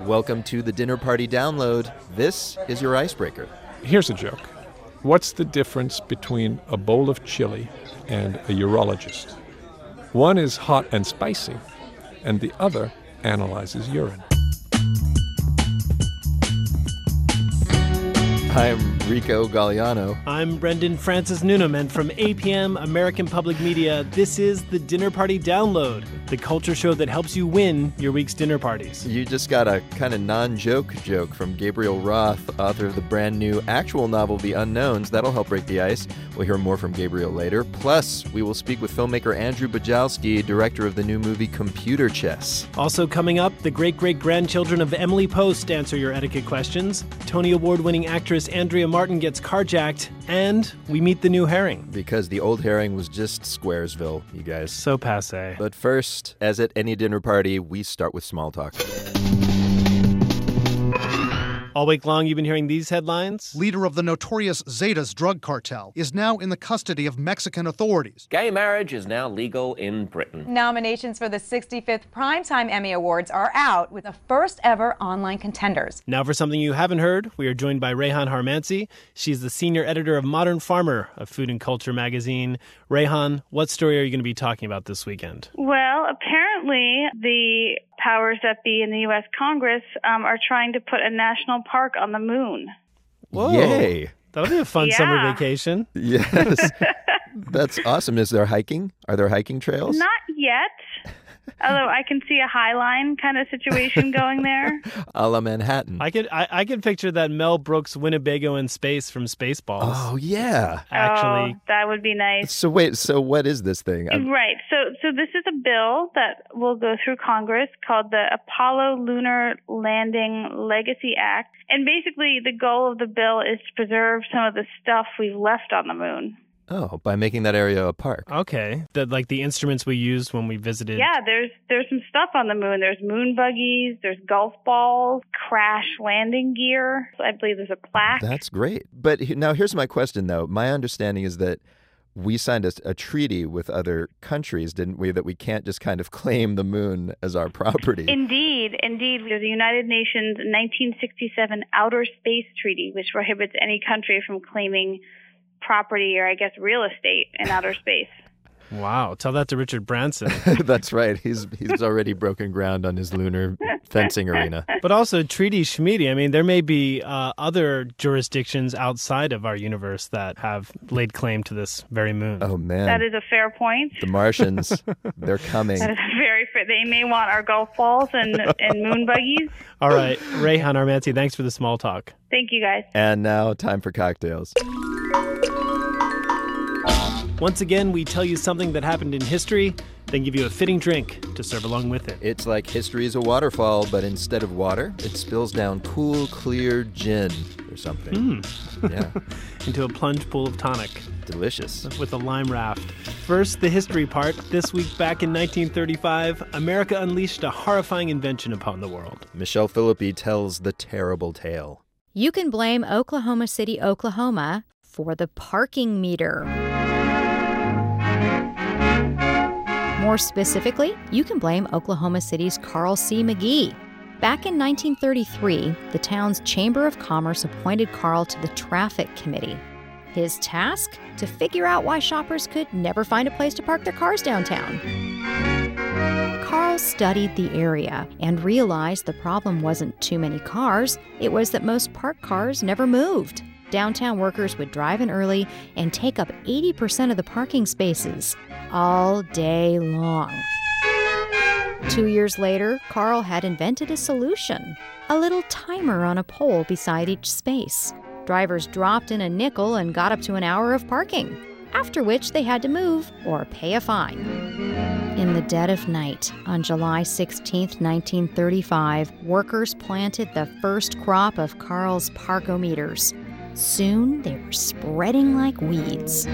Welcome to the Dinner Party Download. This is your icebreaker. Here's a joke What's the difference between a bowl of chili and a urologist? One is hot and spicy, and the other analyzes urine. I'm Rico Galliano. I'm Brendan Francis Newnam, and from APM American Public Media, this is the Dinner Party Download, the culture show that helps you win your week's dinner parties. You just got a kind of non joke joke from Gabriel Roth, author of the brand new actual novel, The Unknowns. That'll help break the ice. We'll hear more from Gabriel later. Plus, we will speak with filmmaker Andrew Bujalski, director of the new movie Computer Chess. Also, coming up, the great great grandchildren of Emily Post answer your etiquette questions. Tony Award winning actress Andrea Martin gets carjacked, and we meet the new herring. Because the old herring was just Squaresville, you guys. So passe. But first, as at any dinner party, we start with small talk. All week long, you've been hearing these headlines. Leader of the notorious Zetas drug cartel is now in the custody of Mexican authorities. Gay marriage is now legal in Britain. Nominations for the 65th Primetime Emmy Awards are out with the first ever online contenders. Now, for something you haven't heard, we are joined by Reyhan Harmanci. She's the senior editor of Modern Farmer, a food and culture magazine. Reyhan, what story are you going to be talking about this weekend? Well, apparently, the powers that be in the U.S. Congress um, are trying to put a national park on the moon. Whoa. Yay. That'll be a fun Yeah. summer vacation. Yes. That's awesome. Is there hiking? Are there hiking trails? Not yet. Although I can see a High Line kind of situation going there. A la Manhattan. I could I, I could picture that Mel Brooks Winnebago in space from Spaceballs. Oh, yeah. Actually, oh, that would be nice. So, wait, so what is this thing? I'm- Right. So, so this is a bill that will go through Congress called the Apollo Lunar Landing Legacy Act, and basically the goal of the bill is to preserve some of the stuff we've left on the moon. Oh, by making that area a park. okay. That like the instruments we used when we visited. Yeah, there's there's some stuff on the moon. There's moon buggies, there's golf balls, crash landing gear. I believe there's a plaque. That's great. But now here's my question, though. My understanding is that we signed a, a treaty with other countries, didn't we, that we can't just kind of claim the moon as our property. Indeed, indeed. There's the United Nations 1967 Outer Space Treaty, which prohibits any country from claiming property or, I guess, real estate in outer space. Wow. Tell that to Richard Branson. That's right. He's he's already broken ground on his lunar fencing arena. but also Treaty Schmiedi. I mean, there may be uh, other jurisdictions outside of our universe that have laid claim to this very moon. Oh man, That is a fair point. the Martians, they're coming. That is very fair. They may want our golf balls and, and moon buggies. All right, Reyhan Harmanci, thanks for the small talk. Thank you, guys. And now, time for cocktails. Once again, we tell you something that happened in history, then give you a fitting drink to serve along with it. It's like history is a waterfall, but instead of water, it spills down cool, clear gin or something. Hmm. Yeah, Into a plunge pool of tonic delicious. with a lime raft. First, the history part. This week back in 1935, America unleashed a horrifying invention upon the world. Michelle Philippi tells the terrible tale. You can blame Oklahoma City, Oklahoma for the parking meter. More specifically, you can blame Oklahoma City's Carl C. Magee. Back in 1933, the town's Chamber of Commerce appointed Carl to the Traffic Committee. His task? To figure out why shoppers could never find a place to park their cars downtown. Carl studied the area and realized the problem wasn't too many cars, it was that most parked cars never moved. Downtown workers would drive in early and take up 80% of the parking spaces all day long. Two years later, Carl had invented a solution a little timer on a pole beside each space. Drivers dropped in a nickel and got up to an hour of parking, after which they had to move or pay a fine. In the dead of night, on July 16, 1935, workers planted the first crop of Carl's parkometers. Soon they were spreading like weeds.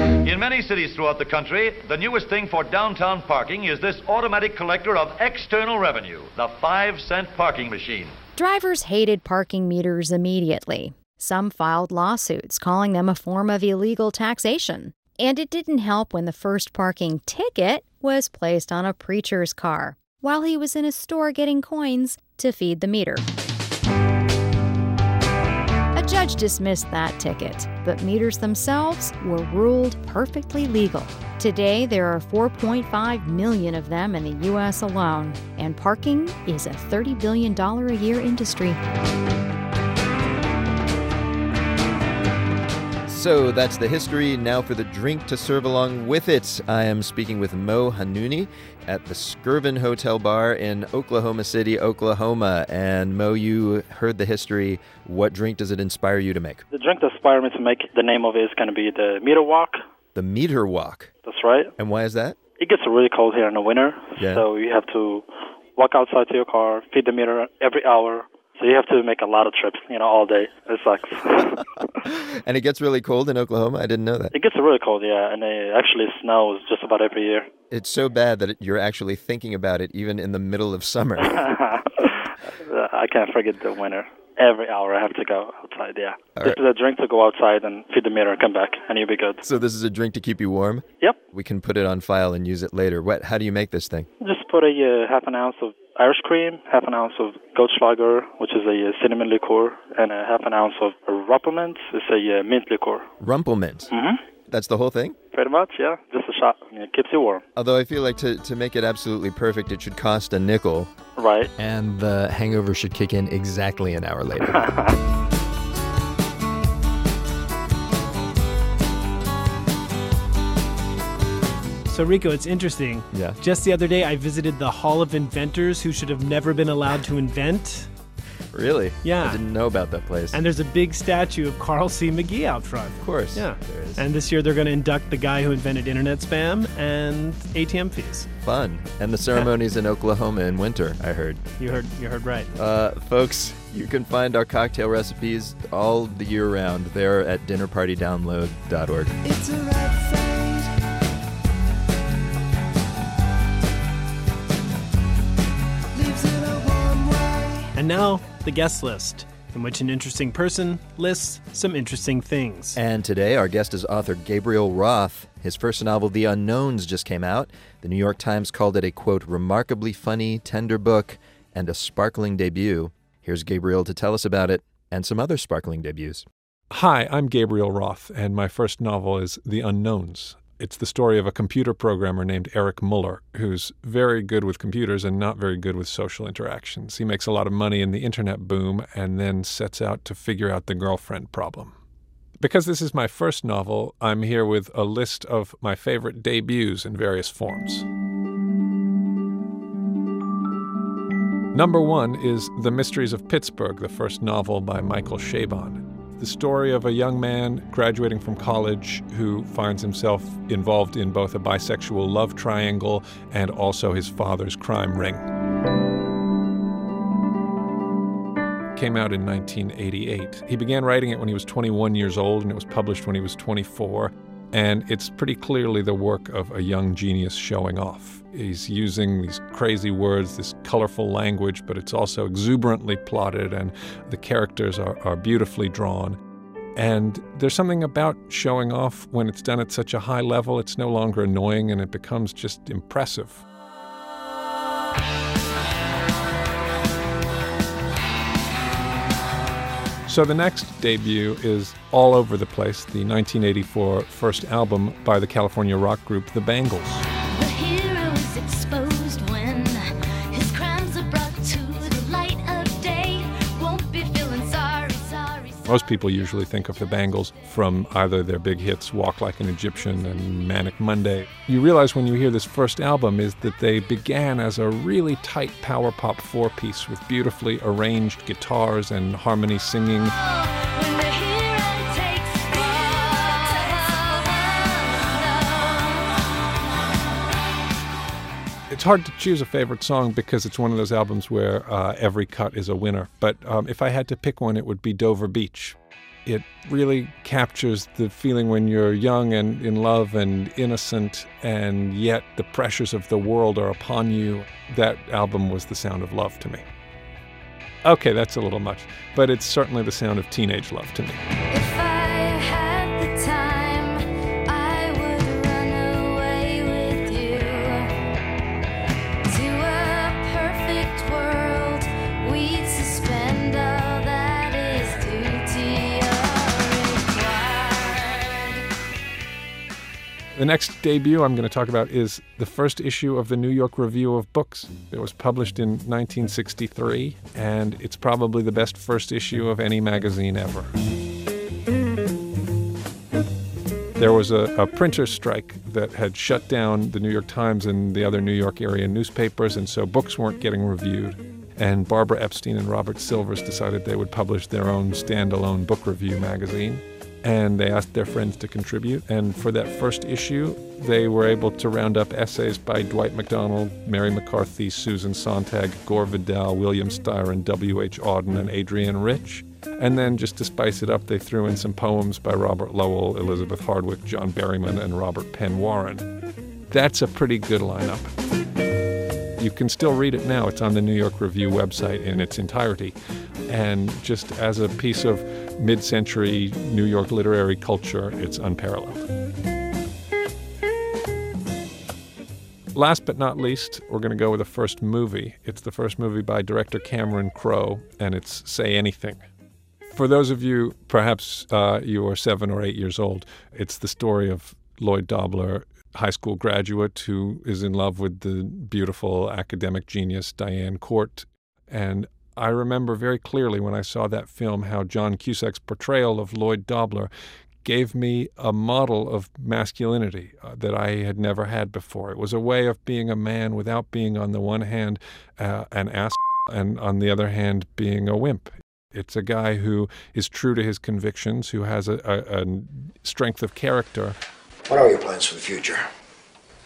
In many cities throughout the country, the newest thing for downtown parking is this automatic collector of external revenue, the five cent parking machine. Drivers hated parking meters immediately. Some filed lawsuits calling them a form of illegal taxation. And it didn't help when the first parking ticket was placed on a preacher's car. while he was in a store getting coins to feed the meter. Judge dismissed that ticket, but meters themselves were ruled perfectly legal. Today, there are 4.5 million of them in the U.S. alone, and parking is a $30 billion a year industry. So that's the history. Now for the drink to serve along with it. I am speaking with Mo Hanouni at the Skirvin Hotel Bar in Oklahoma City, Oklahoma. And Mo, you heard the history. What drink does it inspire you to make? The drink that inspired me to make the name of it is going to be the Meter Walk. The Meter Walk. That's right. And why is that? It gets really cold here in the winter, Yeah. so you have to walk outside to your car, feed the meter every hour. So you have to make a lot of trips, you know, all day. It sucks. And it gets really cold in Oklahoma. I didn't know that. it gets really cold, yeah, and it actually snows just about every year. It's so bad that you're actually thinking about it even in the middle of summer. I can't forget the winter. Every hour I have to go outside, yeah. All this right. is a drink to go outside and feed the meter and come back, and you'll be good. so this is a drink to keep you warm? Yep. We can put it on file and use it later. What? How do you make this thing? Just put a uh, half an ounce of Irish cream, half an ounce of Goldschlager, which is a uh, cinnamon liqueur, and a half an ounce of Ruppelmint, it's a uh, mint liqueur. Rumplemint. Mm-hmm. That's the whole thing? Pretty much, yeah. Just a shot. I mean, it keeps you warm. Although I feel like to, to make it absolutely perfect, it should cost a nickel. Right. And the hangover should kick in exactly an hour later. So, Rico, it's interesting. Yeah. Just the other day, I visited the Hall of Inventors who should have never been allowed to invent. really? Yeah. I didn't know about that place. And there's a big statue of Carl C. Magee out front. of course. Yeah. There is. And this year they're going to induct the guy who invented internet spam and ATM fees. Fun. And the ceremony's in Oklahoma in winter, I heard. You heard you heard right. Uh, folks, you can find our cocktail recipes all the year round there at dinnerpartydownload.org. It's a red And now, the guest list, in which an interesting person lists some interesting things. And today, our guest is author Gabriel Roth. His first novel, The Unknowns, just came out. The New York Times called it a, quote, remarkably funny, tender book and a sparkling debut. Here's Gabriel to tell us about it and some other sparkling debuts. Hi, I'm Gabriel Roth, and my first novel is The Unknowns. It's the story of a computer programmer named Eric Muller, who's very good with computers and not very good with social interactions. He makes a lot of money in the internet boom and then sets out to figure out the girlfriend problem. Because this is my first novel, I'm here with a list of my favorite debuts in various forms. Number one is The Mysteries of Pittsburgh, the first novel by Michael Chabon. The story of a young man graduating from college who finds himself involved in both a bisexual love triangle and also his father's crime ring. Came out in 1988. He began writing it when he was 21 years old and it was published when he was 24. And it's pretty clearly the work of a young genius showing off. He's using these crazy words, this colorful language, but it's also exuberantly plotted, and the characters are, are beautifully drawn. And there's something about showing off when it's done at such a high level, it's no longer annoying and it becomes just impressive. So the next debut is All Over the Place, the 1984 first album by the California rock group The Bangles. Most people usually think of the Bangles from either their big hits Walk Like an Egyptian and Manic Monday. You realize when you hear this first album is that they began as a really tight power pop four piece with beautifully arranged guitars and harmony singing. It's hard to choose a favorite song because it's one of those albums where uh, every cut is a winner. But um, if I had to pick one, it would be Dover Beach. It really captures the feeling when you're young and in love and innocent, and yet the pressures of the world are upon you. That album was the sound of love to me. Okay, that's a little much, but it's certainly the sound of teenage love to me. The next debut I'm going to talk about is the first issue of the New York Review of Books. It was published in 1963, and it's probably the best first issue of any magazine ever. There was a, a printer strike that had shut down the New York Times and the other New York area newspapers, and so books weren't getting reviewed. And Barbara Epstein and Robert Silvers decided they would publish their own standalone book review magazine. And they asked their friends to contribute. And for that first issue, they were able to round up essays by Dwight MacDonald, Mary McCarthy, Susan Sontag, Gore Vidal, William Styron, W.H. Auden, and Adrienne Rich. And then, just to spice it up, they threw in some poems by Robert Lowell, Elizabeth Hardwick, John Berryman, and Robert Penn Warren. That's a pretty good lineup. You can still read it now. It's on the New York Review website in its entirety. And just as a piece of mid century New York literary culture, it's unparalleled. Last but not least, we're going to go with the first movie. It's the first movie by director Cameron Crowe, and it's Say Anything. For those of you, perhaps uh, you are seven or eight years old, it's the story of Lloyd Dobler, high school graduate who is in love with the beautiful academic genius Diane Court. And I remember very clearly when I saw that film how John Cusack's portrayal of Lloyd Dobler gave me a model of masculinity uh, that I had never had before. It was a way of being a man without being, on the one hand, uh, an ass, and on the other hand, being a wimp. It's a guy who is true to his convictions, who has a, a, a strength of character. What are your plans for the future?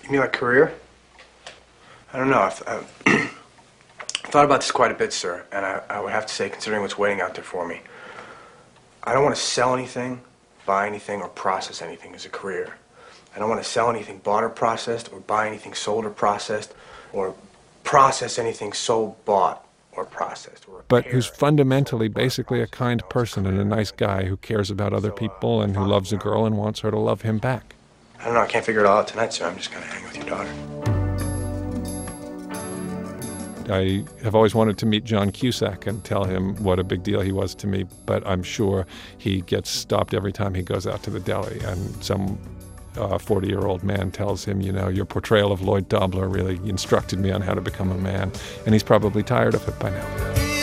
You mean like career? I don't know. I've, I've thought about this quite a bit, sir, and I, I would have to say, considering what's waiting out there for me, I don't want to sell anything, buy anything, or process anything as a career. I don't want to sell anything bought or processed, or buy anything sold or processed, or process anything sold, bought, or processed. Or but who's fundamentally basically a kind person and a nice guy who cares about other uh, people and who loves a girl and wants her to love him back. I don't know. I can't figure it all out tonight, sir. I'm just going to hang with your daughter. I have always wanted to meet John Cusack and tell him what a big deal he was to me, but I'm sure he gets stopped every time he goes out to the deli and some uh, 40 year old man tells him, you know, your portrayal of Lloyd Dobler really instructed me on how to become a man. And he's probably tired of it by now.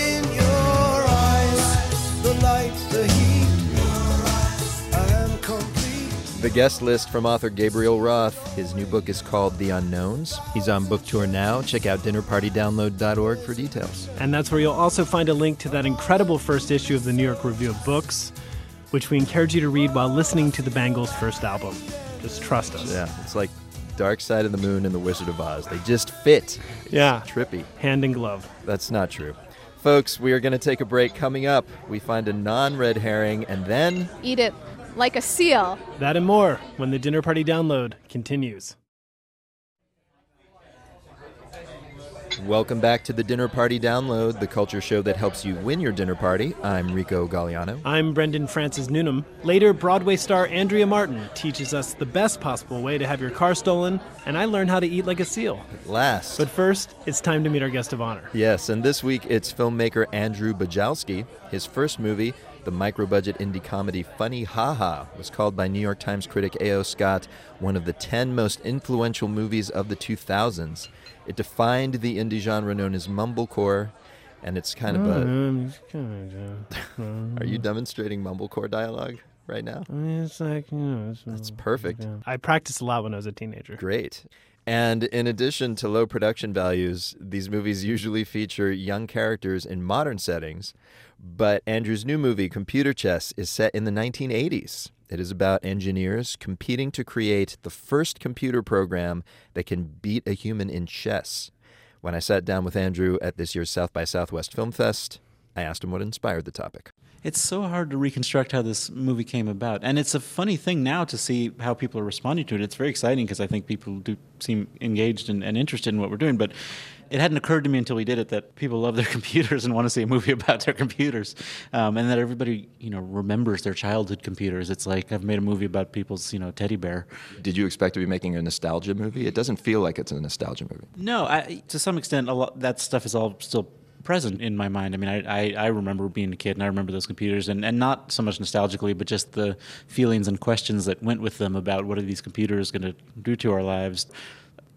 The guest list from author Gabriel Roth. His new book is called The Unknowns. He's on book tour now. Check out dinnerpartydownload.org for details. And that's where you'll also find a link to that incredible first issue of the New York Review of Books, which we encourage you to read while listening to the Bangles' first album. Just trust us. Yeah, it's like Dark Side of the Moon and The Wizard of Oz. They just fit. It's yeah. Trippy. Hand in glove. That's not true. Folks, we are going to take a break. Coming up, we find a non red herring and then. Eat it like a seal. That and more when the Dinner Party Download continues. Welcome back to the Dinner Party Download, the culture show that helps you win your dinner party. I'm Rico Galliano. I'm Brendan Francis Newnam. Later, Broadway star Andrea Martin teaches us the best possible way to have your car stolen, and I learn how to eat like a seal. Last. But first, it's time to meet our guest of honor. Yes, and this week it's filmmaker Andrew Bujalski. His first movie, the micro budget indie comedy Funny Ha Ha was called by New York Times critic A.O. Scott one of the 10 most influential movies of the 2000s. It defined the indie genre known as mumblecore, and it's kind of a. Mm, mm, Are you demonstrating mumblecore dialogue right now? It's like, you know, it's, That's perfect. I practiced a lot when I was a teenager. Great. And in addition to low production values, these movies usually feature young characters in modern settings. But Andrew's new movie, Computer Chess, is set in the 1980s. It is about engineers competing to create the first computer program that can beat a human in chess. When I sat down with Andrew at this year's South by Southwest Film Fest, I asked him what inspired the topic. It's so hard to reconstruct how this movie came about. And it's a funny thing now to see how people are responding to it. It's very exciting because I think people do seem engaged and, and, interested in what we're doing. But it hadn't occurred to me until we did it that people love their computers and want to see a movie about their computers. Um, and that everybody, you know, remembers their childhood computers. It's like I've made a movie about people's, you know, teddy bear. Did you expect to be making a nostalgia movie? It doesn't feel like it's a nostalgia movie. No, I, to some extent, a lot that stuff is all still present in my mind. I mean, I, I, I remember being a kid and I remember those computers, and, and not so much nostalgically, but just the feelings and questions that went with them about what are these computers going to do to our lives.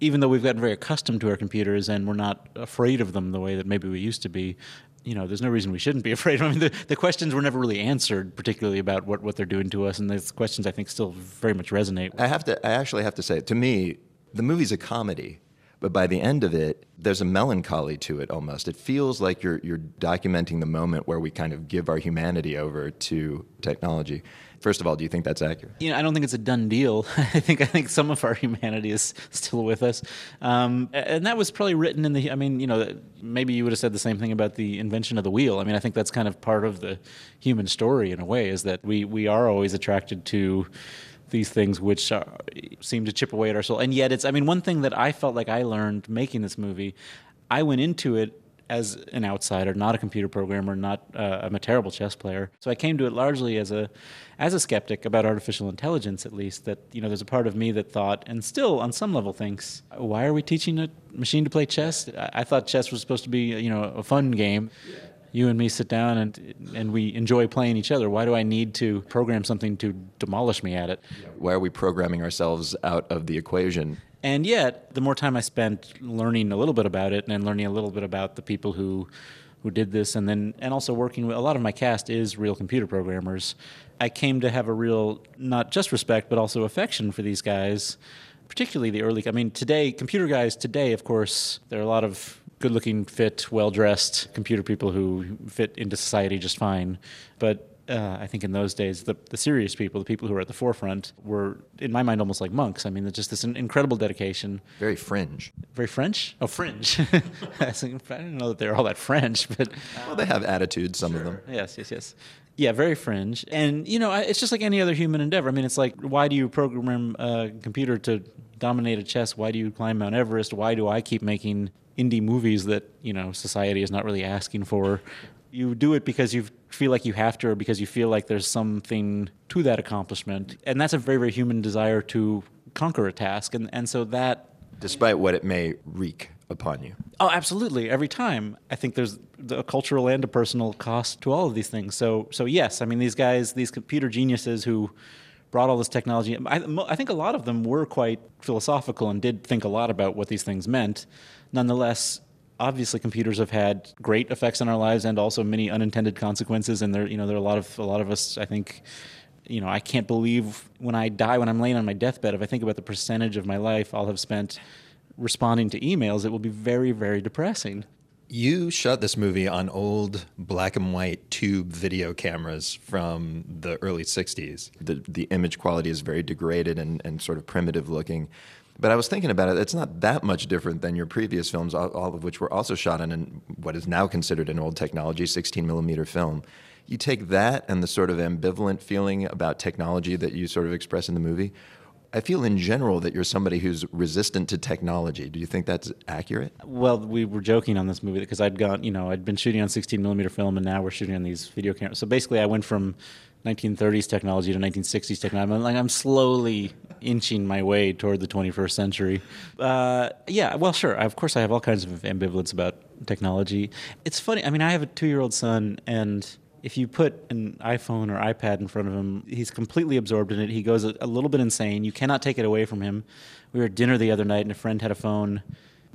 Even though we've gotten very accustomed to our computers and we're not afraid of them the way that maybe we used to be, you know, there's no reason we shouldn't be afraid. I mean, the, the questions were never really answered, particularly about what, what they're doing to us, and those questions I think still very much resonate. I have to. I actually have to say, to me, the movie's a comedy, but by the end of it, there's a melancholy to it almost. It feels like you're you're documenting the moment where we kind of give our humanity over to technology. First of all, do you think that's accurate? You know, I don't think it's a done deal. I think I think some of our humanity is still with us, um, and that was probably written in the. I mean, you know, maybe you would have said the same thing about the invention of the wheel. I mean, I think that's kind of part of the human story in a way, is that we we are always attracted to these things which are, seem to chip away at our soul. And yet, it's. I mean, one thing that I felt like I learned making this movie, I went into it as an outsider, not a computer programmer, not uh, I'm a terrible chess player. So I came to it largely as a as a skeptic about artificial intelligence, at least. That you know, there's a part of me that thought, and still on some level thinks, why are we teaching a machine to play chess? I, I thought chess was supposed to be you know a fun game. You and me sit down and and we enjoy playing each other. Why do I need to program something to demolish me at it? Why are we programming ourselves out of the equation? And yet, the more time I spent learning a little bit about it and learning a little bit about the people who who did this and then and also working with a lot of my cast is real computer programmers. I came to have a real not just respect but also affection for these guys, particularly the early I mean today computer guys today of course there are a lot of good-looking, fit, well-dressed computer people who fit into society just fine. But uh, I think in those days, the, the serious people, the people who were at the forefront, were, in my mind, almost like monks. I mean, just this incredible dedication. Very fringe. Very French? Oh, fringe. I didn't know that they were all that French, but. Well, they have attitudes, some sure. of them. Yes, yes, yes. Yeah, very fringe. And, you know, it's just like any other human endeavor. I mean, it's like, why do you program a computer to dominate a chess? Why do you climb Mount Everest? Why do I keep making indie movies that, you know, society is not really asking for? You do it because you feel like you have to, or because you feel like there's something to that accomplishment. And that's a very, very human desire to conquer a task. And, and so that. Despite what it may wreak upon you. Oh, absolutely. Every time, I think there's a cultural and a personal cost to all of these things. So, so yes, I mean these guys, these computer geniuses who brought all this technology. I, I, think a lot of them were quite philosophical and did think a lot about what these things meant. Nonetheless, obviously computers have had great effects on our lives and also many unintended consequences. And there, you know, there are a lot of a lot of us. I think you know, I can't believe when I die, when I'm laying on my deathbed, if I think about the percentage of my life I'll have spent responding to emails, it will be very, very depressing. You shot this movie on old black and white tube video cameras from the early 60s. The, the image quality is very degraded and, and sort of primitive looking. But I was thinking about it, it's not that much different than your previous films, all, all of which were also shot on an, what is now considered an old technology, 16 millimeter film. You take that and the sort of ambivalent feeling about technology that you sort of express in the movie. I feel in general that you're somebody who's resistant to technology. Do you think that's accurate? Well, we were joking on this movie because I'd gone, you know, I'd been shooting on 16 millimeter film and now we're shooting on these video cameras. So basically, I went from 1930s technology to 1960s technology. I'm like I'm slowly inching my way toward the 21st century. Uh, yeah, well, sure. Of course, I have all kinds of ambivalence about technology. It's funny. I mean, I have a two-year-old son, and if you put an iPhone or iPad in front of him, he's completely absorbed in it. He goes a, a little bit insane. You cannot take it away from him. We were at dinner the other night, and a friend had a phone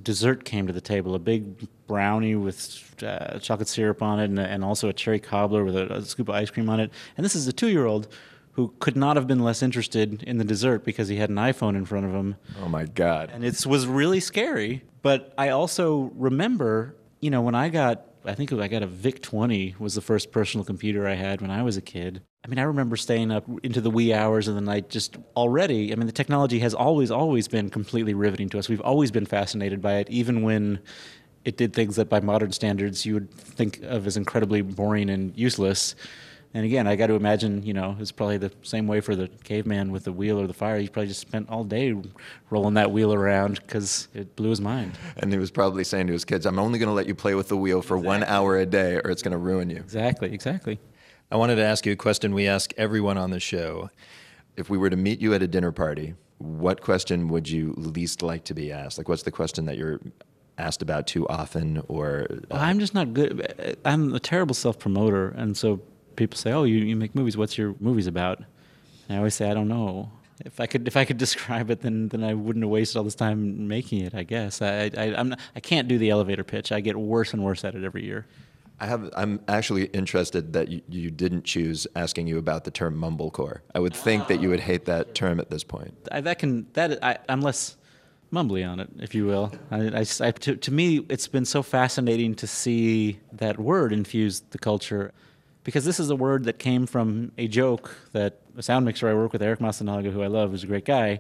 dessert came to the table a big brownie with uh, chocolate syrup on it and, and also a cherry cobbler with a, a, scoop of ice cream on it and this is a two-year-old who could not have been less interested in the dessert because he had an iphone in front of him oh my god and it was really scary but i also remember you know when i got I think I got a VIC 20 was the first personal computer I had when I was a kid. I mean, I remember staying up into the wee hours of the night just already. I mean, the technology has always, always been completely riveting to us. We've always been fascinated by it, even when it did things that by modern standards you would think of as incredibly boring and useless. And again, I got to imagine, you know, it's probably the same way for the caveman with the wheel or the fire. He probably just spent all day rolling that wheel around because it blew his mind. And he was probably saying to his kids, I'm only going to let you play with the wheel for exactly. one hour a day or it's going to ruin you. Exactly, exactly. I wanted to ask you a question we ask everyone on the show. If we were to meet you at a dinner party, what question would you least like to be asked? Like, what's the question that you're asked about too often, or uh, I'm just not good. I'm a terrible self promoter, and so people say, "Oh, you, you make movies. What's your movies about?" And I always say, "I don't know." If I could, if I could describe it, then then I wouldn't have wasted all this time making it. I guess I I I'm not, I can't do the elevator pitch. I get worse and worse at it every year. I have. I'm actually interested that you, you didn't choose asking you about the term mumblecore. I would think that you would hate that term at this point. I, that can that I, I'm less mumbly on it, if you will. I, I, I- to, to me, it's been so fascinating to see that word infuse the culture, because this is a word that came from a joke that a sound mixer I work with, Eric Masunaga, who I love, who's a great guy.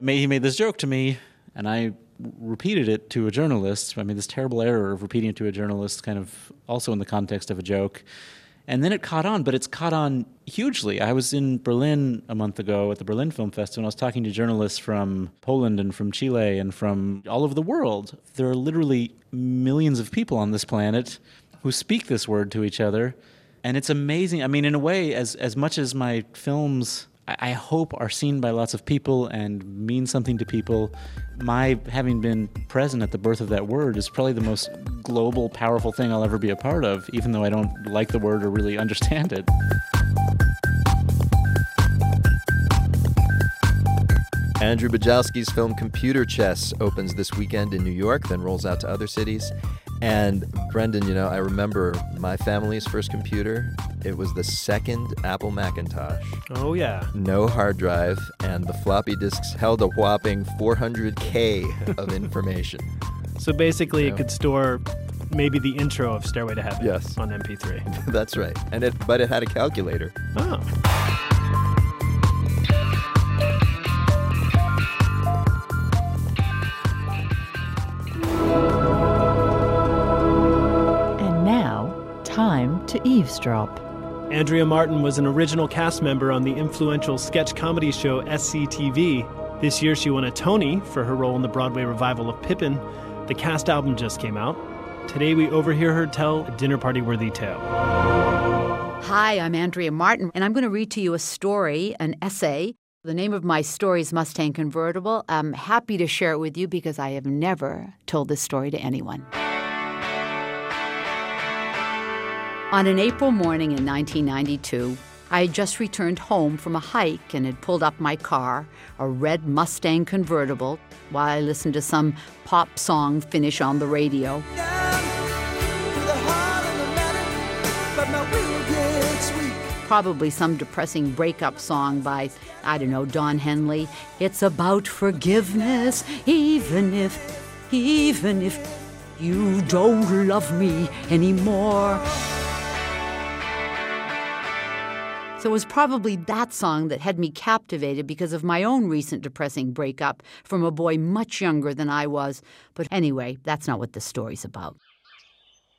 Made, he made this joke to me, and I repeated it to a journalist. I made this terrible error of repeating it to a journalist, kind of also in the context of a joke. And then it caught on, but it's caught on hugely. I was in Berlin a month ago at the Berlin Film Festival, and I was talking to journalists from Poland and from Chile and from all over the world. There are literally millions of people on this planet who speak this word to each other. And it's amazing. I mean, in a way, as, as much as my films, I, hope, are seen by lots of people and mean something to people, my having been present at the birth of that word is probably the most global, powerful thing I'll ever be a part of, even though I don't like the word or really understand it. Andrew Bujalski's film Computer Chess opens this weekend in New York, then rolls out to other cities. And Brendan, you know, I remember my family's first computer. It was the second Apple Macintosh. Oh, yeah. No hard drive, and the floppy disks held a whopping 400K of information. So basically, Yeah. it could store maybe the intro of Stairway to Heaven Yes. on MP3. That's right. And it but it had a calculator. Oh. To eavesdrop. Andrea Martin was an original cast member on the influential sketch comedy show SCTV. This year, she won a Tony for her role in the Broadway revival of Pippin. The cast album just came out. Today, we overhear her tell a dinner party worthy tale. Hi, I'm Andrea Martin, and I'm going to read to you a story, an essay. The name of my story is Mustang Convertible. I'm happy to share it with you because I have never told this story to anyone. On an April morning in 1992, I had just returned home from a hike and had pulled up my car, a red Mustang convertible, while I listened to some pop song finish on the radio. Probably some depressing breakup song by, I don't know, Don Henley. It's about forgiveness, even if, even if you don't love me anymore. So it was probably that song that had me captivated because of my own recent depressing breakup from a boy much younger than I was. But anyway, that's not what this story's about.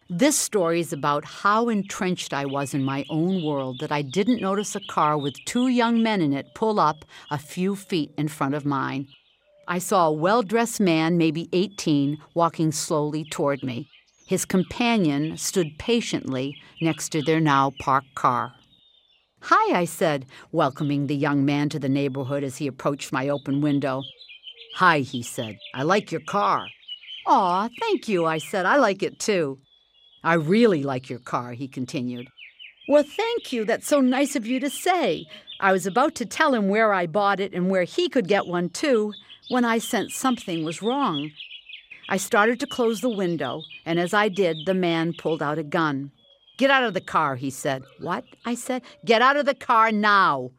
This story is about how entrenched I was in my own world that I didn't notice a car with two young men in it pull up a few feet in front of mine. I saw a well dressed man, maybe 18, walking slowly toward me. His companion stood patiently next to their now parked car. Hi, I said, welcoming the young man to the neighborhood as he approached my open window. Hi, he said. I like your car. Aw, thank you, I said. I like it too. I really like your car, he continued. Well, thank you. That's so nice of you to say. I was about to tell him where I bought it and where he could get one too when I sensed something was wrong. I started to close the window, and as I did, the man pulled out a gun. Get out of the car, he said. What? I said. Get out of the car now.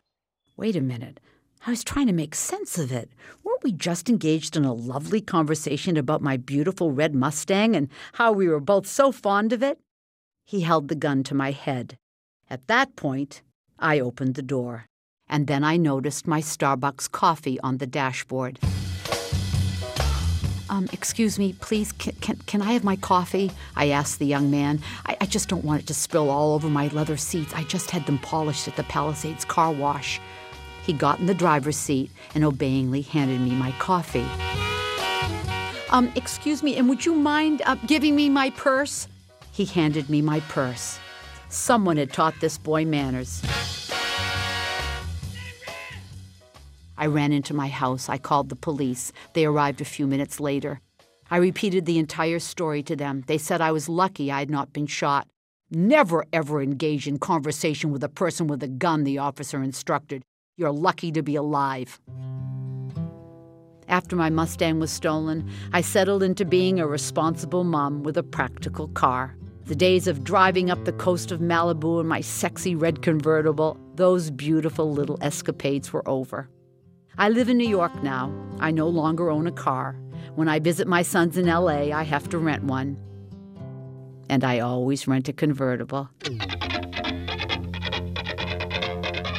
Wait a minute. I was trying to make sense of it. Weren't we just engaged in a lovely conversation about my beautiful red Mustang and how we were both so fond of it? He held the gun to my head. At that point, I opened the door, and then I noticed my Starbucks coffee on the dashboard. Um, excuse me, please, can, can, can I have my coffee? I asked the young man. I, I just don't want it to spill all over my leather seats. I just had them polished at the Palisades car wash. He got in the driver's seat and obeyingly handed me my coffee. Um, excuse me, and would you mind uh, giving me my purse? He handed me my purse. Someone had taught this boy manners. I ran into my house. I called the police. They arrived a few minutes later. I repeated the entire story to them. They said I was lucky I had not been shot. Never ever engage in conversation with a person with a gun, the officer instructed. You're lucky to be alive. After my Mustang was stolen, I settled into being a responsible mom with a practical car. The days of driving up the coast of Malibu in my sexy red convertible, those beautiful little escapades were over. I live in New York now. I no longer own a car. When I visit my sons in LA, I have to rent one. And I always rent a convertible.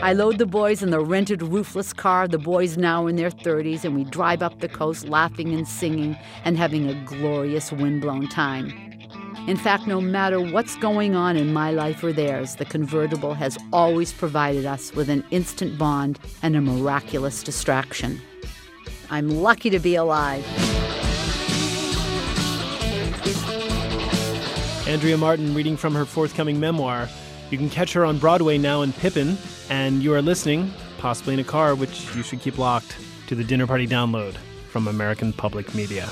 I load the boys in the rented roofless car, the boys now in their 30s, and we drive up the coast laughing and singing and having a glorious windblown time. In fact, no matter what's going on in my life or theirs, the convertible has always provided us with an instant bond and a miraculous distraction. I'm lucky to be alive. Andrea Martin reading from her forthcoming memoir. You can catch her on Broadway now in Pippin, and you are listening, possibly in a car, which you should keep locked, to the Dinner Party download from American Public Media.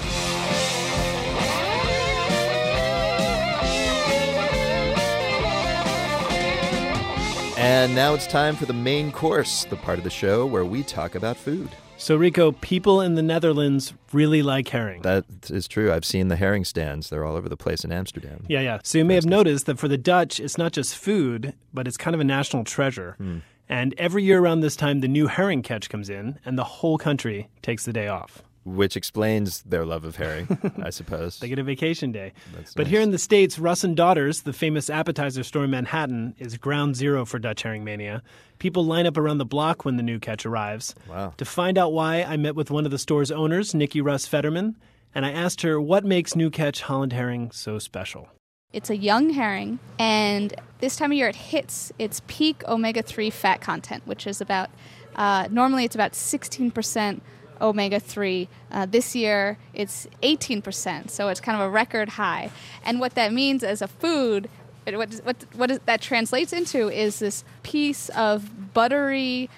And now it's time for the main course, the part of the show where we talk about food. So, Rico, people in the Netherlands really like herring. That is true. I've seen the herring stands. They're all over the place in Amsterdam. Yeah, yeah. So you may have noticed that for the Dutch, it's not just food, but it's kind of a national treasure. Hmm. And every year around this time, the new herring catch comes in, and the whole country takes the day off. Which explains their love of herring, I suppose. They get a vacation day. That's but nice. here in the States, Russ and Daughters, the famous appetizer store in Manhattan, is ground zero for Dutch herring mania. People line up around the block when the new catch arrives. Wow. To find out why, I met with one of the store's owners, Niki Russ Federman, and I asked her what makes new catch Holland herring so special. It's a young herring, and this time of year it hits its peak omega 3 fat content, which is about, uh, normally it's about 16% omega 3. Uh, this year it's 18%, so it's kind of a record high. And what that means as a food, it- what, what, what is, that translates into is this piece of buttery,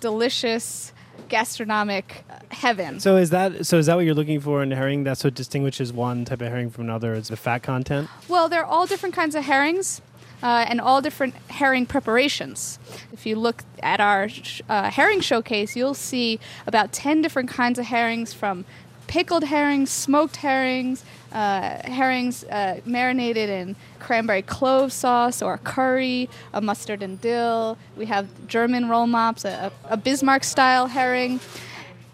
delicious gastronomic uh, heaven. So is that so? Is that what you're looking for in herring? That's what distinguishes one type of herring from another. Is the fat content? Well, they're all different kinds of herrings. Uh, and all different herring preparations. If you look at our uh, herring showcase, you'll see about 10 different kinds of herrings from pickled herrings, smoked herrings, uh, herrings uh, marinated in cranberry clove sauce or curry, a mustard and dill. We have German roll mops, a, a Bismarck style herring,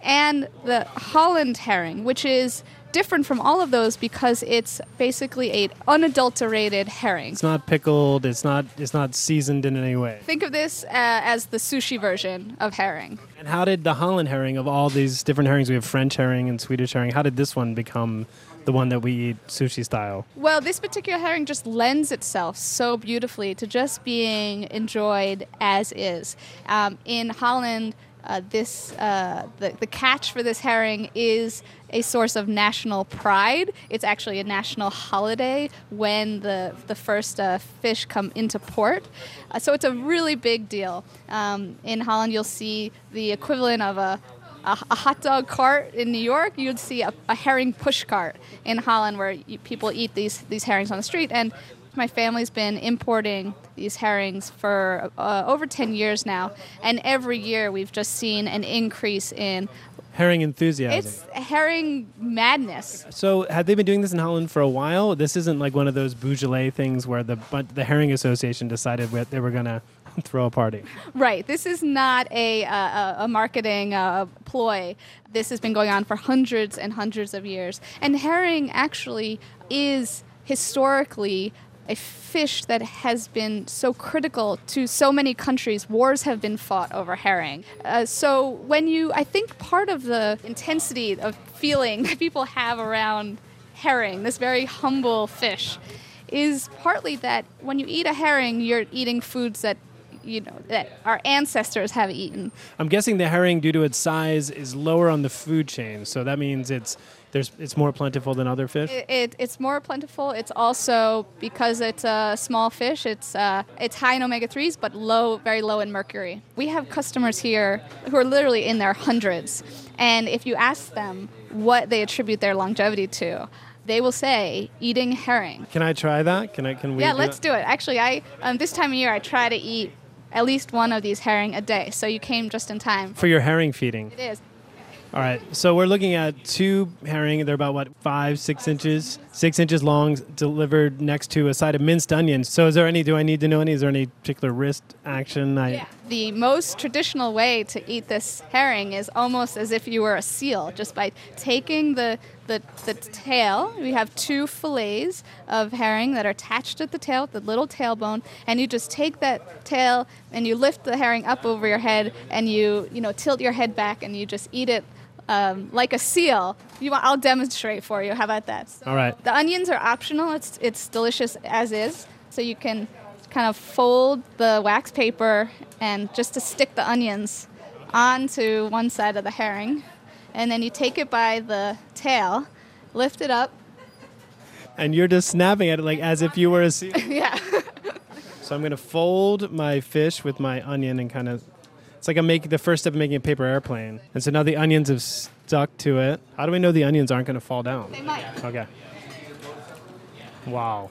and the Holland herring, which is different from all of those because it's basically a unadulterated herring. It's not pickled. It's not. It's not seasoned in any way. Think of this uh, as the sushi version of herring. And how did the Holland herring of all these different herrings? We have French herring and Swedish herring. How did this one become the one that we eat sushi style? Well, this particular herring just lends itself so beautifully to just being enjoyed as is. Um, in Holland, uh, this uh, the, the catch for this herring is a source of national pride. It's actually a national holiday when the the first uh, fish come into port. Uh, so it's a really big deal. Um, in Holland, you'll see the equivalent of a a, a hot dog cart in New York, you'd see a, a herring push cart in Holland where you, people eat these these herrings on the street. And my family's been importing these herrings for uh, over 10 years now, and every year we've just seen an increase in Herring enthusiasm. it's herring madness. so had they been doing this in Holland for a while? This isn't like one of those Beaujolais things where the the Herring Association decided what they were gonna throw a party. Right. This is not a, uh, a, a marketing uh, ploy. This has been going on for hundreds and hundreds of years. And herring actually is historically a fish that has been so critical to so many countries. Wars have been fought over herring. Uh, so when you, I think part of the intensity of feeling that people have around herring, this very humble fish, is partly that when you eat a herring, you're eating foods that you know that our ancestors have eaten. I'm guessing the herring, due to its size, is lower on the food chain. So that means it's there's it's more plentiful than other fish. It, it, it's more plentiful. It's also because it's a small fish. It's uh, it's high in omega threes, but low, very low in mercury. We have customers here who are literally in their hundreds, And if you ask them what they attribute their longevity to, they will say eating herring. Can I try that? Can I? Can we? yeah, do let's that? do it. Actually, I um, this time of year I try to eat at least one of these herring a day. So you came just in time. for your herring feeding. It is. All right, so we're looking at two herring. They're about what five, six inches, six inches long, delivered next to a side of minced onions. So, is there any? Do I need to know any? Is there any particular wrist action? I, The most traditional way to eat this herring is almost as if you were a seal, just by taking the, the, the tail. We have two fillets of herring that are attached at the tail, the little tailbone, and you just take that tail and you lift the herring up over your head and you, you know, tilt your head back and you just eat it um, like a seal. You want, I'll demonstrate for you. How about that? All right. The onions are optional. It's it's delicious as is. So you can kind of fold the wax paper and just to stick the onions onto one side of the herring, and then you take it by the tail, lift it up. And you're just snapping at it like as if you were a seal. yeah. So I'm gonna fold my fish with my onion and kind of. It's like I'm making the first step of making a paper airplane. And so now the onions have stuck to it. How do we know the onions aren't gonna fall down? They might. Okay. Wow.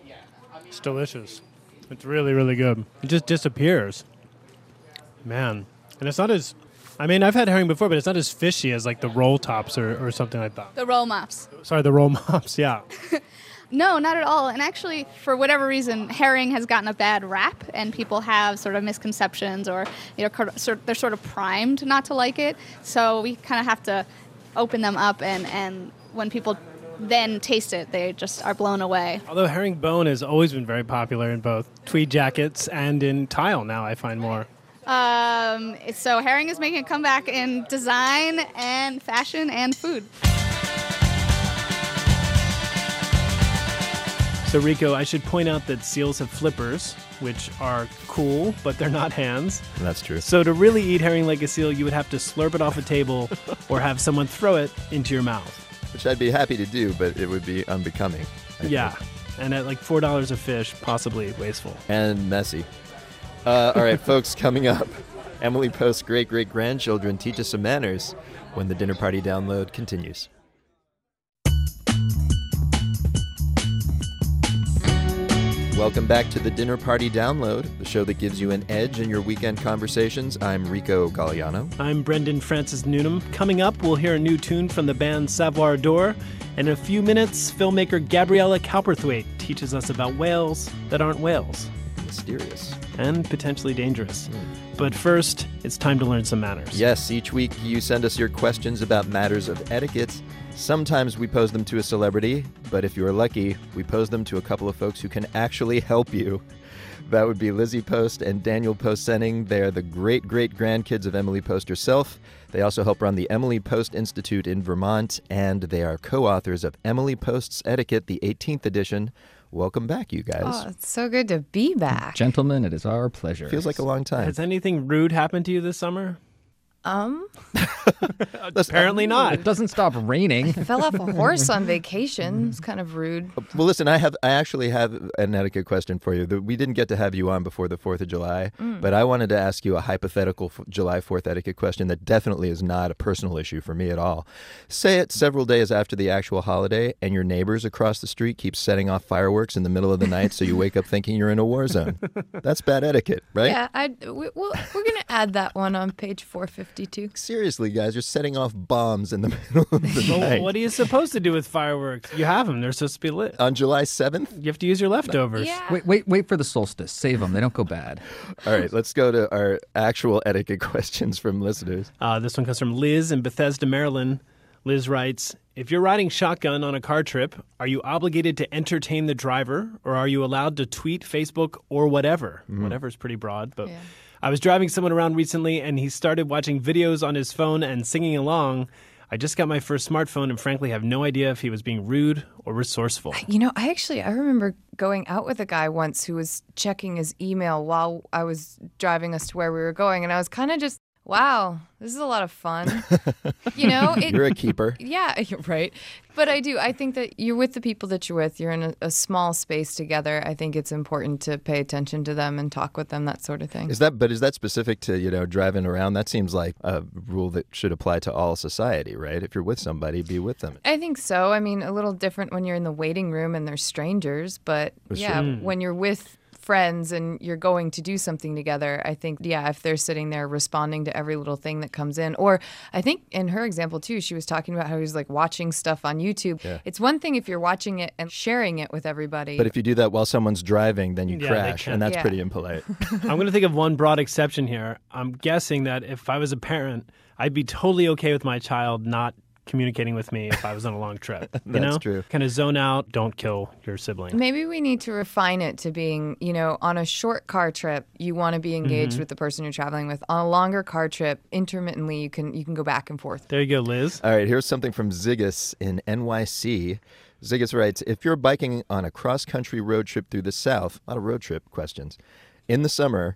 It's delicious. It's really, really good. It just disappears. Man. And it's not as. I mean, I've had herring before, but it's not as fishy as like the roll tops or, or something like that. The roll mops. Sorry, the roll mops, yeah. No, not at all. And actually, for whatever reason, herring has gotten a bad rap, and people have sort of misconceptions, or you know, they're sort of primed not to like it. So we kind of have to open them up, and and when people then taste it, they just are blown away. Although herring bone has always been very popular in both tweed jackets and in tile now, I find more. Um, so herring is making a comeback in design and fashion and food. So, Rico, I should point out that seals have flippers, which are cool, but they're not hands. That's true. So, to really eat herring like a seal, you would have to slurp it off a table or have someone throw it into your mouth. Which I'd be happy to do, but it would be unbecoming. I yeah. think. And at like $4 a fish, possibly wasteful. And messy. Uh, all right, folks, coming up. Emily Post's great great grandchildren teach us some manners when the dinner party download continues. Welcome back to the Dinner Party Download, the show that gives you an edge in your weekend conversations. I'm Rico Gagliano. I'm Brendan Francis Newnam. Coming up, we'll hear a new tune from the band Savoir Adore. And in a few minutes, filmmaker Gabriela Cowperthwaite teaches us about whales that aren't whales. Mysterious. And potentially dangerous. Hmm. But first, it's time to learn some manners. Yes, each week you send us your questions about matters of etiquette. Sometimes we pose them to a celebrity, but if you're lucky, we pose them to a couple of folks who can actually help you. That would be Lizzie Post and Daniel Post Senning. They are the great great grandkids of Emily Post herself. They also help run the Emily Post Institute in Vermont, and they are co authors of Emily Post's Etiquette, the 18th edition. Welcome back, you guys. Oh, it's so good to be back. Gentlemen, it is our pleasure. Feels like a long time. Has anything rude happened to you this summer? Um, Apparently not. It doesn't stop raining. I fell off a horse on vacation. It's kind of rude. Well, listen, I have I actually have an etiquette question for you. The- We didn't get to have you on before the 4th of July, Mm. but I wanted to ask you a hypothetical f- July 4th etiquette question that definitely is not a personal issue for me at all. Say it several days after the actual holiday and your neighbors across the street keep setting off fireworks in the middle of the night so you wake up thinking you're in a war zone. That's bad etiquette, right? Yeah, I, we, we'll, we're going to add that one on page 452. Seriously, guys, you're setting off bombs in the middle of the Well, night. what are you supposed to do with fireworks? You have them. They're supposed to be lit. On July 7th? You have to use your leftovers. Yeah. Wait, wait, wait for the solstice. Save them. They don't go bad. All right, let's go to our actual etiquette questions from listeners. Uh, this one comes from Liz in Bethesda, Maryland. Liz writes If you're riding shotgun on a car trip, are you obligated to entertain the driver or are you allowed to tweet, Facebook, or whatever? Whatever is pretty broad, but. I was driving someone around recently and he started watching videos on his phone and singing along. I just got my first smartphone and frankly have no idea if he was being rude or resourceful. You know, I actually I remember going out with a guy once who was checking his email while I was driving us to where we were going, and I was kind of just Wow, this is a lot of fun. you know, it, You're a keeper. Yeah, you're right. But I do. I think that you're with the people that you're with. You're in a, a small space together. I think it's important to pay attention to them and talk with them, that sort of thing. Is that but is that specific to, you know, driving around? That seems like a rule that should apply to all society, right? If you're with somebody, be with them. I think so. I mean, a little different when you're in the waiting room and they're strangers, but That's yeah, true. Hmm. when you're with friends and you're going to do something together, I think yeah, if they're sitting there responding to every little thing that comes in, or I think in her example too, she was talking about how he was like watching stuff on YouTube. Yeah. It's one thing if you're watching it and sharing it with everybody. But if you do that while someone's driving, then you Yeah, crash, and that's Yeah. pretty impolite. I'm going to think of one broad exception here. I'm guessing that if I was a parent, I'd be totally okay with my child not communicating with me if I was on a long trip. You That's know? true. Kind of zone out, don't kill your sibling. Maybe we need to refine it to being, you know, on a short car trip, you want to be engaged Mhm. with the person you're traveling with. On a longer car trip, intermittently, you can you can go back and forth. There you go, Liz. All right, here's something from Ziggis in NYC. Ziggis writes If you're biking on a cross country road trip through the South, a lot of road trip questions, in the summer,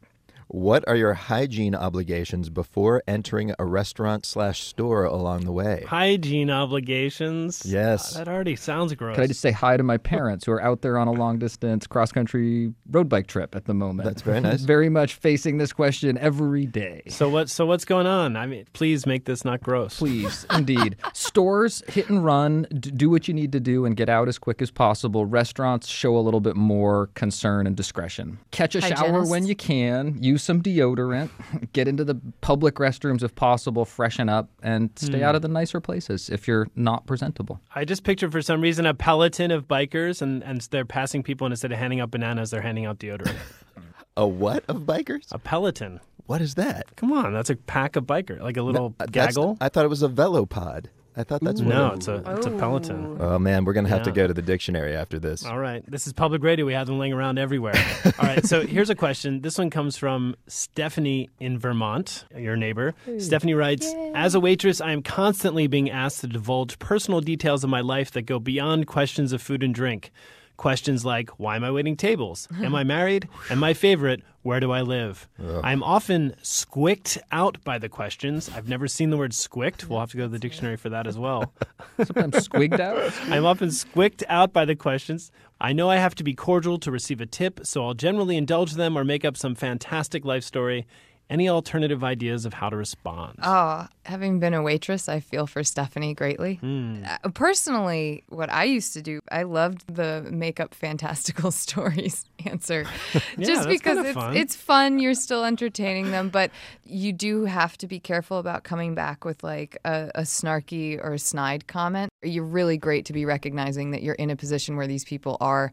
what are your hygiene obligations before entering a restaurant slash store along the way? Hygiene obligations. Yes. Ah, that already sounds gross. Could I just say hi to my parents who are out there on a long distance cross country road bike trip at the moment? That's very nice. very much facing this question every day. So what? So what's going on? I mean, please make this not gross. Please, indeed. Stores hit and run, do what you need to do, and get out as quick as possible. Restaurants show a little bit more concern and discretion. Catch a shower when you can. Use some deodorant. Get into the public restrooms if possible. Freshen up and stay Hmm. out of the nicer places if you're not presentable. I just pictured for some reason a peloton of bikers, and, and they're passing people, and instead of handing out bananas, they're handing out deodorant. A what of bikers? A peloton. What is that? Come on, that's a pack of bikers, like a little No, gaggle. I thought it was a velopod. I thought that's what no, it- it's a it's a peloton. Oh. oh man, we're gonna have to go to the dictionary after this. All right. This is public radio. We have them laying around everywhere. All right. So here's a question. This one comes from Stephanie in Vermont, your neighbor. Stephanie writes As a waitress, I am constantly being asked to divulge personal details of my life that go beyond questions of food and drink. Questions like Why am I waiting tables? Am I married? And my favorite, Where do I live? I'm often squicked out by the questions. I've never seen the word squicked. We'll have to go to the dictionary for that as well. Sometimes squigged out. I'm often squicked out by the questions. I know I have to be cordial to receive a tip, so I'll generally indulge them or make up some fantastic life story. Any alternative ideas of how to respond? Oh, having been a waitress, I feel for Stephanie greatly. Uh, personally, what I used to do, I loved the make up fantastical stories answer. Yeah, Just because it's fun. it's fun, you're still entertaining them, but you do have to be careful about coming back with like a, a snarky or a snide comment. You're really great to be recognizing that you're in a position where these people are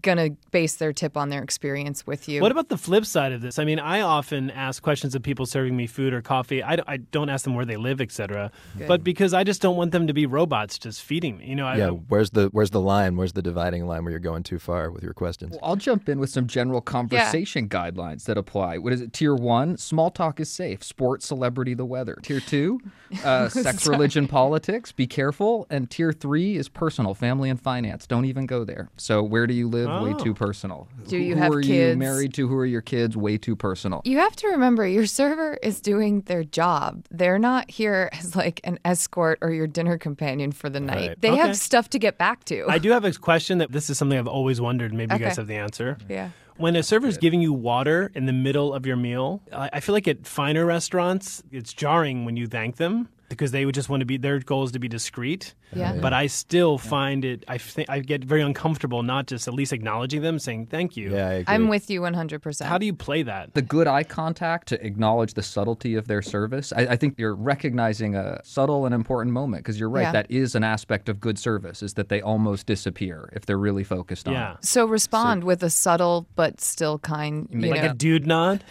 going to base their tip on their experience with you. What about the flip side of this? I mean, I often ask questions of people serving me food or coffee. I, I don't ask them where they live, etc. But because I just don't want them to be robots just feeding me. You know, I, Yeah, where's the where's the line? Where's the dividing line where you're going too far with your questions? I'll jump in with some general conversation guidelines that apply. What is it? Tier one, small talk is safe. Sports, celebrity, the weather. Tier two, uh, sex, religion, politics. Be careful. And tier three is personal, family, and finance. Don't even go there. So where do you live? Way Oh. too personal. Do you who have are you kids? married to? Who are your kids? Way too personal. You have to remember your server is doing their job. They're not here as like an escort or your dinner companion for the night. Right. They Okay. have stuff to get back to. I do have a question that this is something I've always wondered. Maybe you guys have the answer. Yeah. When a server's giving you water in the middle of your meal, I I feel like at finer restaurants, it's jarring when you thank them because they would just want to be their goal is to be discreet. Yeah. But I still find it. I think I get very uncomfortable not just at least acknowledging them, saying thank you. Yeah, I I'm with you 100%. How do you play that? The good eye contact to acknowledge the subtlety of their service. I, I think you're recognizing a subtle and important moment because you're right. Yeah. That is an aspect of good service is that they almost disappear if they're really focused on it. So respond with a subtle but still kind, you like know, a dude nod.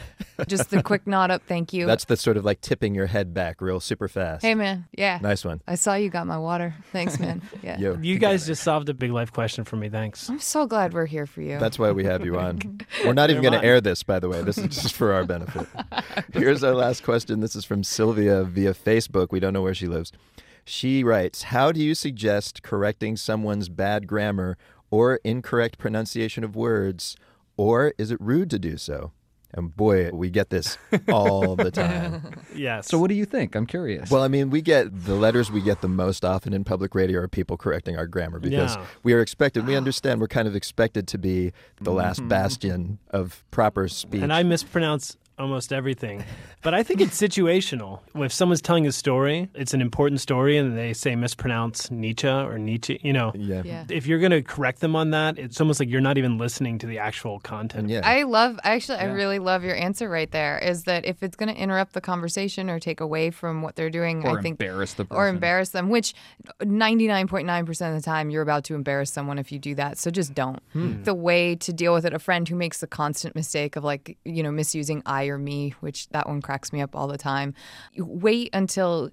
just the quick nod up, thank you. That's the sort of like tipping your head back real super fast. hey man, yeah. Nice one. I saw you got my water. Thanks, man. Yeah. Yo, You guys just solved a big life question for me. Thanks. I'm so glad we're here for you. That's why we have you on. We're not even going to air this, by the way. This is just for our benefit. Here's our last question. This is from Sylvia via Facebook. We don't know where she lives. She writes How do you suggest correcting someone's bad grammar or incorrect pronunciation of words, or is it rude to do so? And boy, we get this all the time. yes. So what do you think? I'm curious. Well, I mean, we get the letters we get the most often in public radio are people correcting our grammar because Yeah. we are expected, we understand we're kind of expected to be the last Mhm. bastion of proper speech. And I mispronounce almost everything. But I think it's situational. If someone's telling a story, it's an important story, and they say mispronounce Nietzsche or Nietzsche, you know, yeah. Yeah. if you're going to correct them on that, it's almost like you're not even listening to the actual content. yeah. I love actually I really love your answer right there is that if it's going to interrupt the conversation or take away from what they're doing Or I think embarrass the or embarrass them which 99.9% of the time you're about to embarrass someone if you do that so just don't. Hmm. The way to deal with it a friend who makes the constant mistake of like you know misusing I me which that one cracks me up all the time. Wait until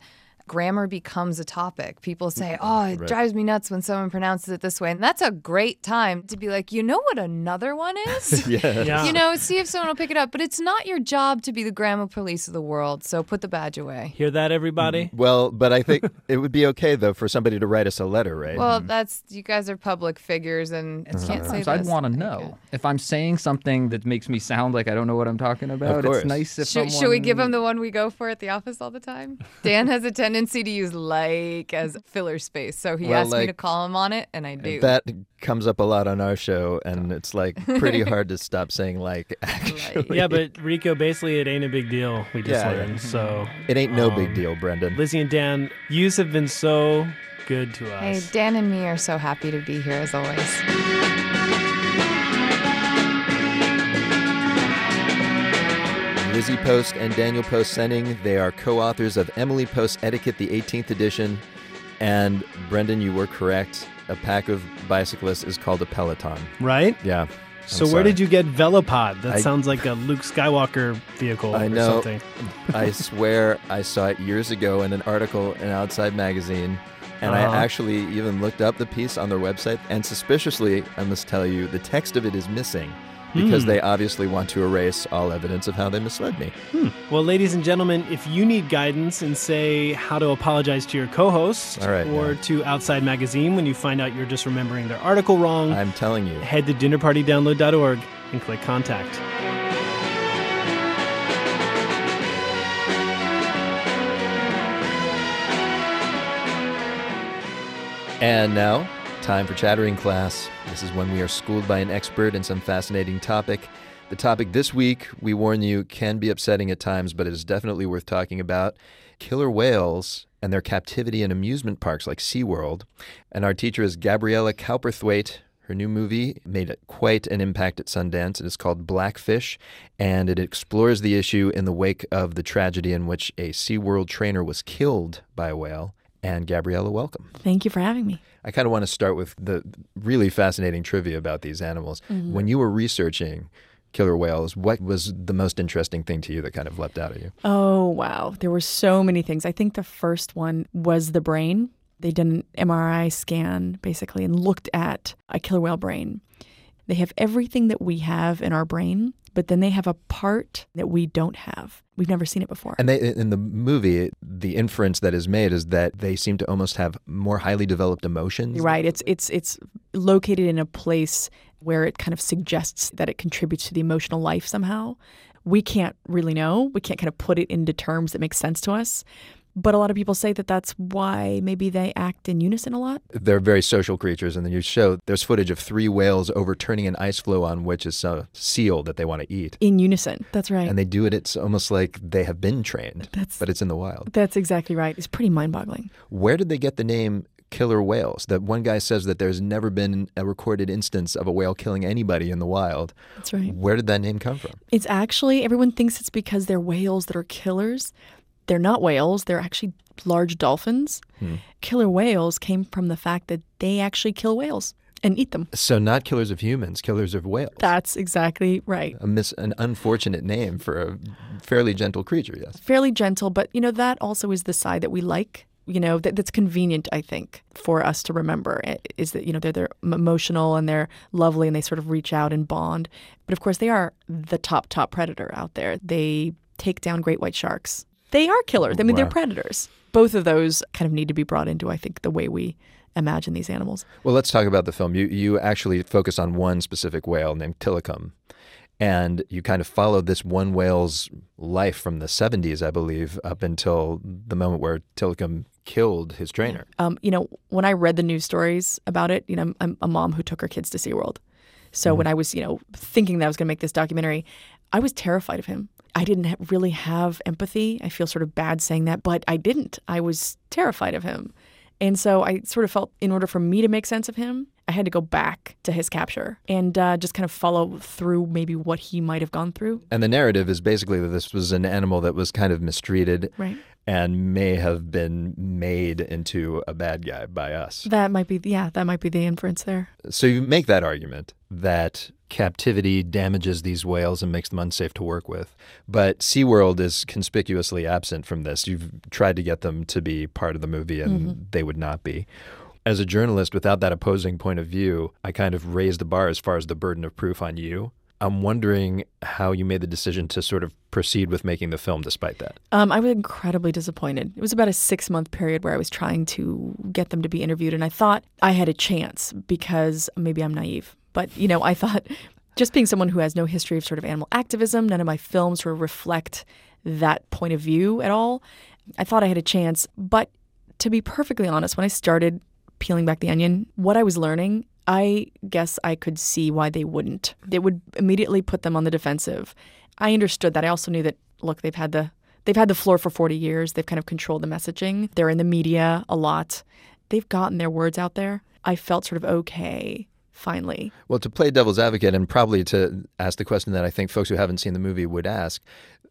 grammar becomes a topic. People say, mm-hmm. "Oh, it Right. drives me nuts when someone pronounces it this way." And that's a great time to be like, "You know what another one is?" Yeah. Yeah. You know, see if someone will pick it up. But it's not your job to be the grammar police of the world. So put the badge away. Hear that, everybody? Mm-hmm. Well, but I think it would be okay though for somebody to write us a letter, right? Well, mm-hmm. that's you guys are public figures and uh-huh. can't say Sometimes I'd want to know if I'm saying something that makes me sound like I don't know what I'm talking about. course. It's nice if Should, someone. should we give him the one we go for at the office all the time? Dan has a tendency to use like as filler space, so he Well, asked me to call him on it, and I do. That comes up a lot on our show, and it's like pretty hard to stop saying like. Actually, Yeah, but Rico, basically, it ain't a big deal. We just Yeah. learned. So it ain't no big um, deal, Brendan. Lizzie and Dan, yous have been so good to us. Hey, Dan and me are so happy to be here as always. Lizzie Post and Daniel Post Senning. They are co-authors of Emily Post Etiquette, the 18th edition. And Brendan, you were correct. A pack of bicyclists is called a peloton. Right? Yeah. So where did you get Velopod? That I- sounds like a Luke Skywalker vehicle I or know. something. I swear I saw it years ago in an article in Outside Magazine. And Uh-huh. I actually even looked up the piece on their website. And suspiciously, I must tell you, the text of it is missing because Hmm. they obviously want to erase all evidence of how they misled me. Hmm. Well, ladies and gentlemen, if you need guidance in, say, how to apologize to your co host All right, or to Outside Magazine when you find out you're just remembering their article wrong, I'm telling you. head to dinnerpartydownload.org and click contact. And now, time for Chattering Class. This is when we are schooled by an expert in some fascinating topic. The topic this week, we warn you, can be upsetting at times, but it is definitely worth talking about. Killer whales and their captivity in amusement parks like SeaWorld. And our teacher is Gabriela Cowperthwaite. Her new movie made quite an impact at Sundance. It is called Blackfish, and it explores the issue in the wake of the tragedy in which a SeaWorld trainer was killed by a whale. And Gabriela, welcome. Thank you for having me. I kind of want to start with the really fascinating trivia about these animals. Mhm. When you were researching killer whales, what was the most interesting thing to you that kind of leapt out at you? Oh, wow. There were so many things. I think the first one was the brain. They did an MRI scan basically and looked at a killer whale brain. They have everything that we have in our brain, but then they have a part that we don't have. We've never seen it before. And they, in the movie, the inference that is made is that they seem to almost have more highly developed emotions. Right. It's it's it's located in a place where it kind of suggests that it contributes to the emotional life somehow. We can't really know. We can't kind of put it into terms that make sense to us. But a lot of people say that that's why maybe they act in unison a lot. They're very social creatures, and then you show there's footage of three whales overturning an ice floe on which is a seal that they want to eat. In unison. That's right. And they do it, it's almost like they have been trained, That's but it's in the wild. That's exactly right. It's pretty mind boggling. Where did they get the name killer whales? That one guy says that there's never been a recorded instance of a whale killing anybody in the wild. That's right. Where did that name come from? It's actually, everyone thinks it's because they're whales that are killers. They're not whales, they're actually large dolphins. Hmm. Killer whales came from the fact that they actually kill whales and eat them. So not killers of humans, killers of whales. That's exactly right. A mis- an unfortunate name for a fairly gentle creature, yes. Fairly gentle, but you know, that also is the side that we like. You know, that, that's convenient, I think, for us to remember is that, you know, they're, they're emotional and they're lovely and they sort of reach out and bond. But of course, they are the top, top predator out there. They take down great white sharks. They are killers. I mean, they're predators. Both of those kind of need to be brought into, I think, the way we imagine these animals. Well, let's talk about the film. You you actually focus on one specific whale named Tilikum. And you kind of follow this one whale's life from the 70s, I believe, up until the moment where Tilikum killed his trainer. Um, you know, when I read the news stories about it, you know, I'm, I'm a mom who took her kids to SeaWorld. So when I was, you know, thinking that I was going to make this documentary, I was terrified of him. I didn't ha- really have empathy. I feel sort of bad saying that, but I didn't. I was terrified of him. And so I sort of felt in order for me to make sense of him, I had to go back to his capture and uh, just kind of follow through maybe what he might have gone through. And the narrative is basically that this was an animal that was kind of mistreated Right. and may have been made into a bad guy by us. That might be, yeah, that might be the inference there. So you make that argument that captivity damages these whales and makes them unsafe to work with. But SeaWorld is conspicuously absent from this. You've tried to get them to be part of the movie and Mhm. they would not be. As a journalist without that opposing point of view, I kind of raised the bar as far as the burden of proof on you. I'm wondering how you made the decision to sort of proceed with making the film despite that. Um, I was incredibly disappointed. It was about a six month period where I was trying to get them to be interviewed, and I thought I had a chance because maybe I'm naive. But, you know, I thought just being someone who has no history of sort of animal activism, none of my films sort of reflect that point of view at all. I thought I had a chance. But to be perfectly honest, when I started peeling back the onion, what I was learning, I guess I could see why they wouldn't. It would immediately put them on the defensive. I understood that. I also knew that look, they've had the they've had the floor for 40 years. They've kind of controlled the messaging. They're in the media a lot. They've gotten their words out there. I felt sort of okay finally. Well, to play devil's advocate and probably to ask the question that I think folks who haven't seen the movie would ask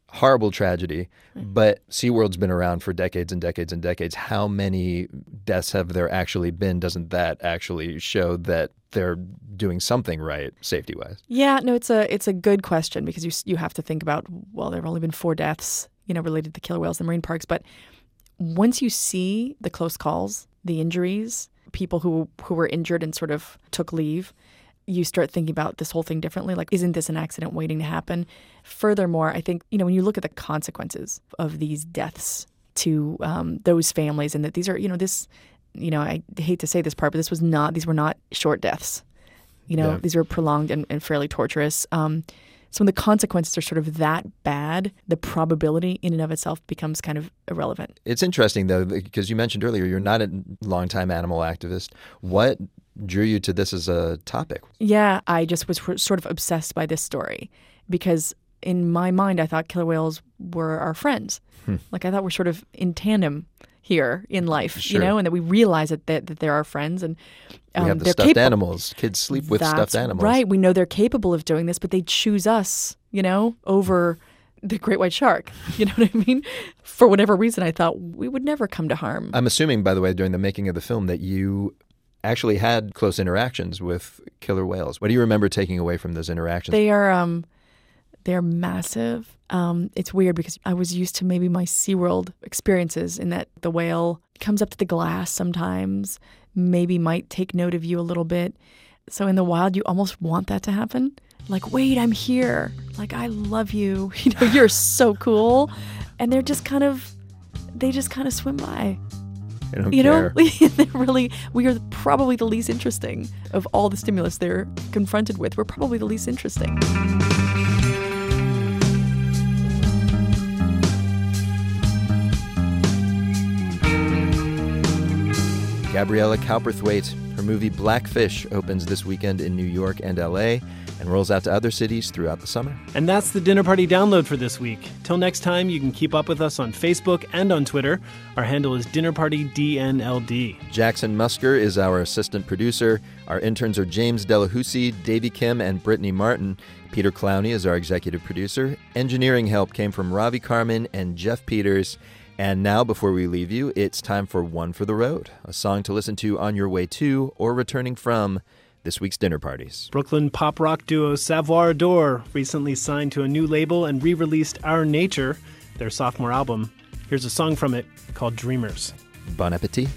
horrible tragedy, but SeaWorld's been around for decades and decades and decades. How many deaths have there actually been? Doesn't that actually show that they're doing something right safety wise? Yeah, no, it's a it's a good question because you you have to think about well, there've only been four deaths, you know, related to killer whales in marine parks, but once you see the close calls, the injuries, people who who were injured and sort of took leave, you start thinking about this whole thing differently. Like, isn't this an accident waiting to happen? Furthermore, I think you know when you look at the consequences of these deaths to um, those families, and that these are you know this, you know, I hate to say this part, but this was not these were not short deaths. You know, Yeah. these were prolonged and, and fairly torturous. Um, so when the consequences are sort of that bad, the probability in and of itself becomes kind of irrelevant. It's interesting though because you mentioned earlier you're not a longtime animal activist. What drew you to this as a topic? Yeah, I just was sort of obsessed by this story because in my mind, I thought killer whales were our friends. Hmm. Like I thought we're sort of in tandem here in life, Sure. you know, and that we realize that, that, that they're our friends and um, we have the they're stuffed capable- animals. Kids sleep with That's stuffed animals. Right. We know they're capable of doing this, but they choose us, you know, over the great white shark. You know what I mean? For whatever reason, I thought we would never come to harm. I'm assuming, by the way, during the making of the film, that you actually had close interactions with killer whales. What do you remember taking away from those interactions? They are um they're massive. Um it's weird because I was used to maybe my SeaWorld experiences in that the whale comes up to the glass sometimes, maybe might take note of you a little bit. So in the wild you almost want that to happen. Like, wait, I'm here. Like I love you. You know, you're so cool. And they're just kind of they just kind of swim by. You care. know, they're really we are probably the least interesting of all the stimulus they're confronted with. We're probably the least interesting. Gabriela Cowperthwaite. Her movie Blackfish opens this weekend in New York and LA and rolls out to other cities throughout the summer. And that's the Dinner Party download for this week. Till next time, you can keep up with us on Facebook and on Twitter. Our handle is Dinner Party DNLD. Jackson Musker is our assistant producer. Our interns are James Delahousie, Davy Kim, and Brittany Martin. Peter Clowney is our executive producer. Engineering help came from Ravi Carmen and Jeff Peters. And now, before we leave you, it's time for One for the Road, a song to listen to on your way to or returning from this week's dinner parties. Brooklyn pop rock duo Savoir Adore recently signed to a new label and re released Our Nature, their sophomore album. Here's a song from it called Dreamers. Bon appetit.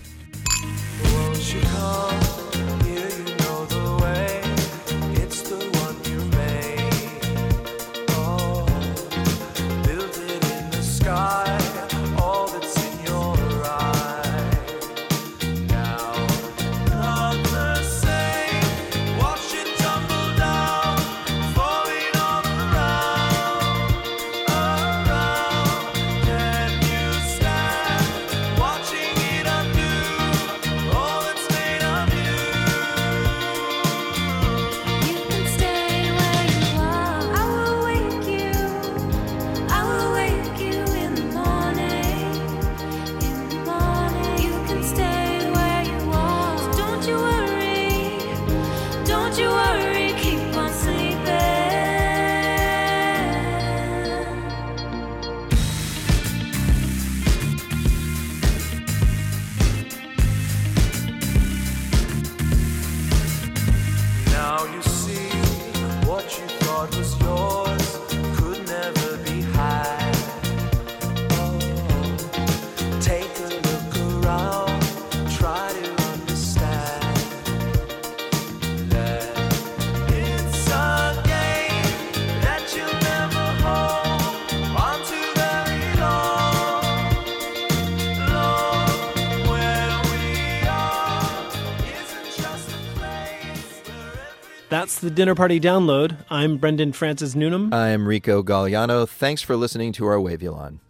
That's the Dinner Party Download. I'm Brendan Francis Newnam. I'm Rico Gagliano. Thanks for listening to our Wavulon.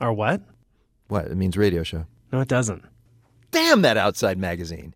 Our what? What? It means radio show. No, it doesn't. Damn that outside magazine.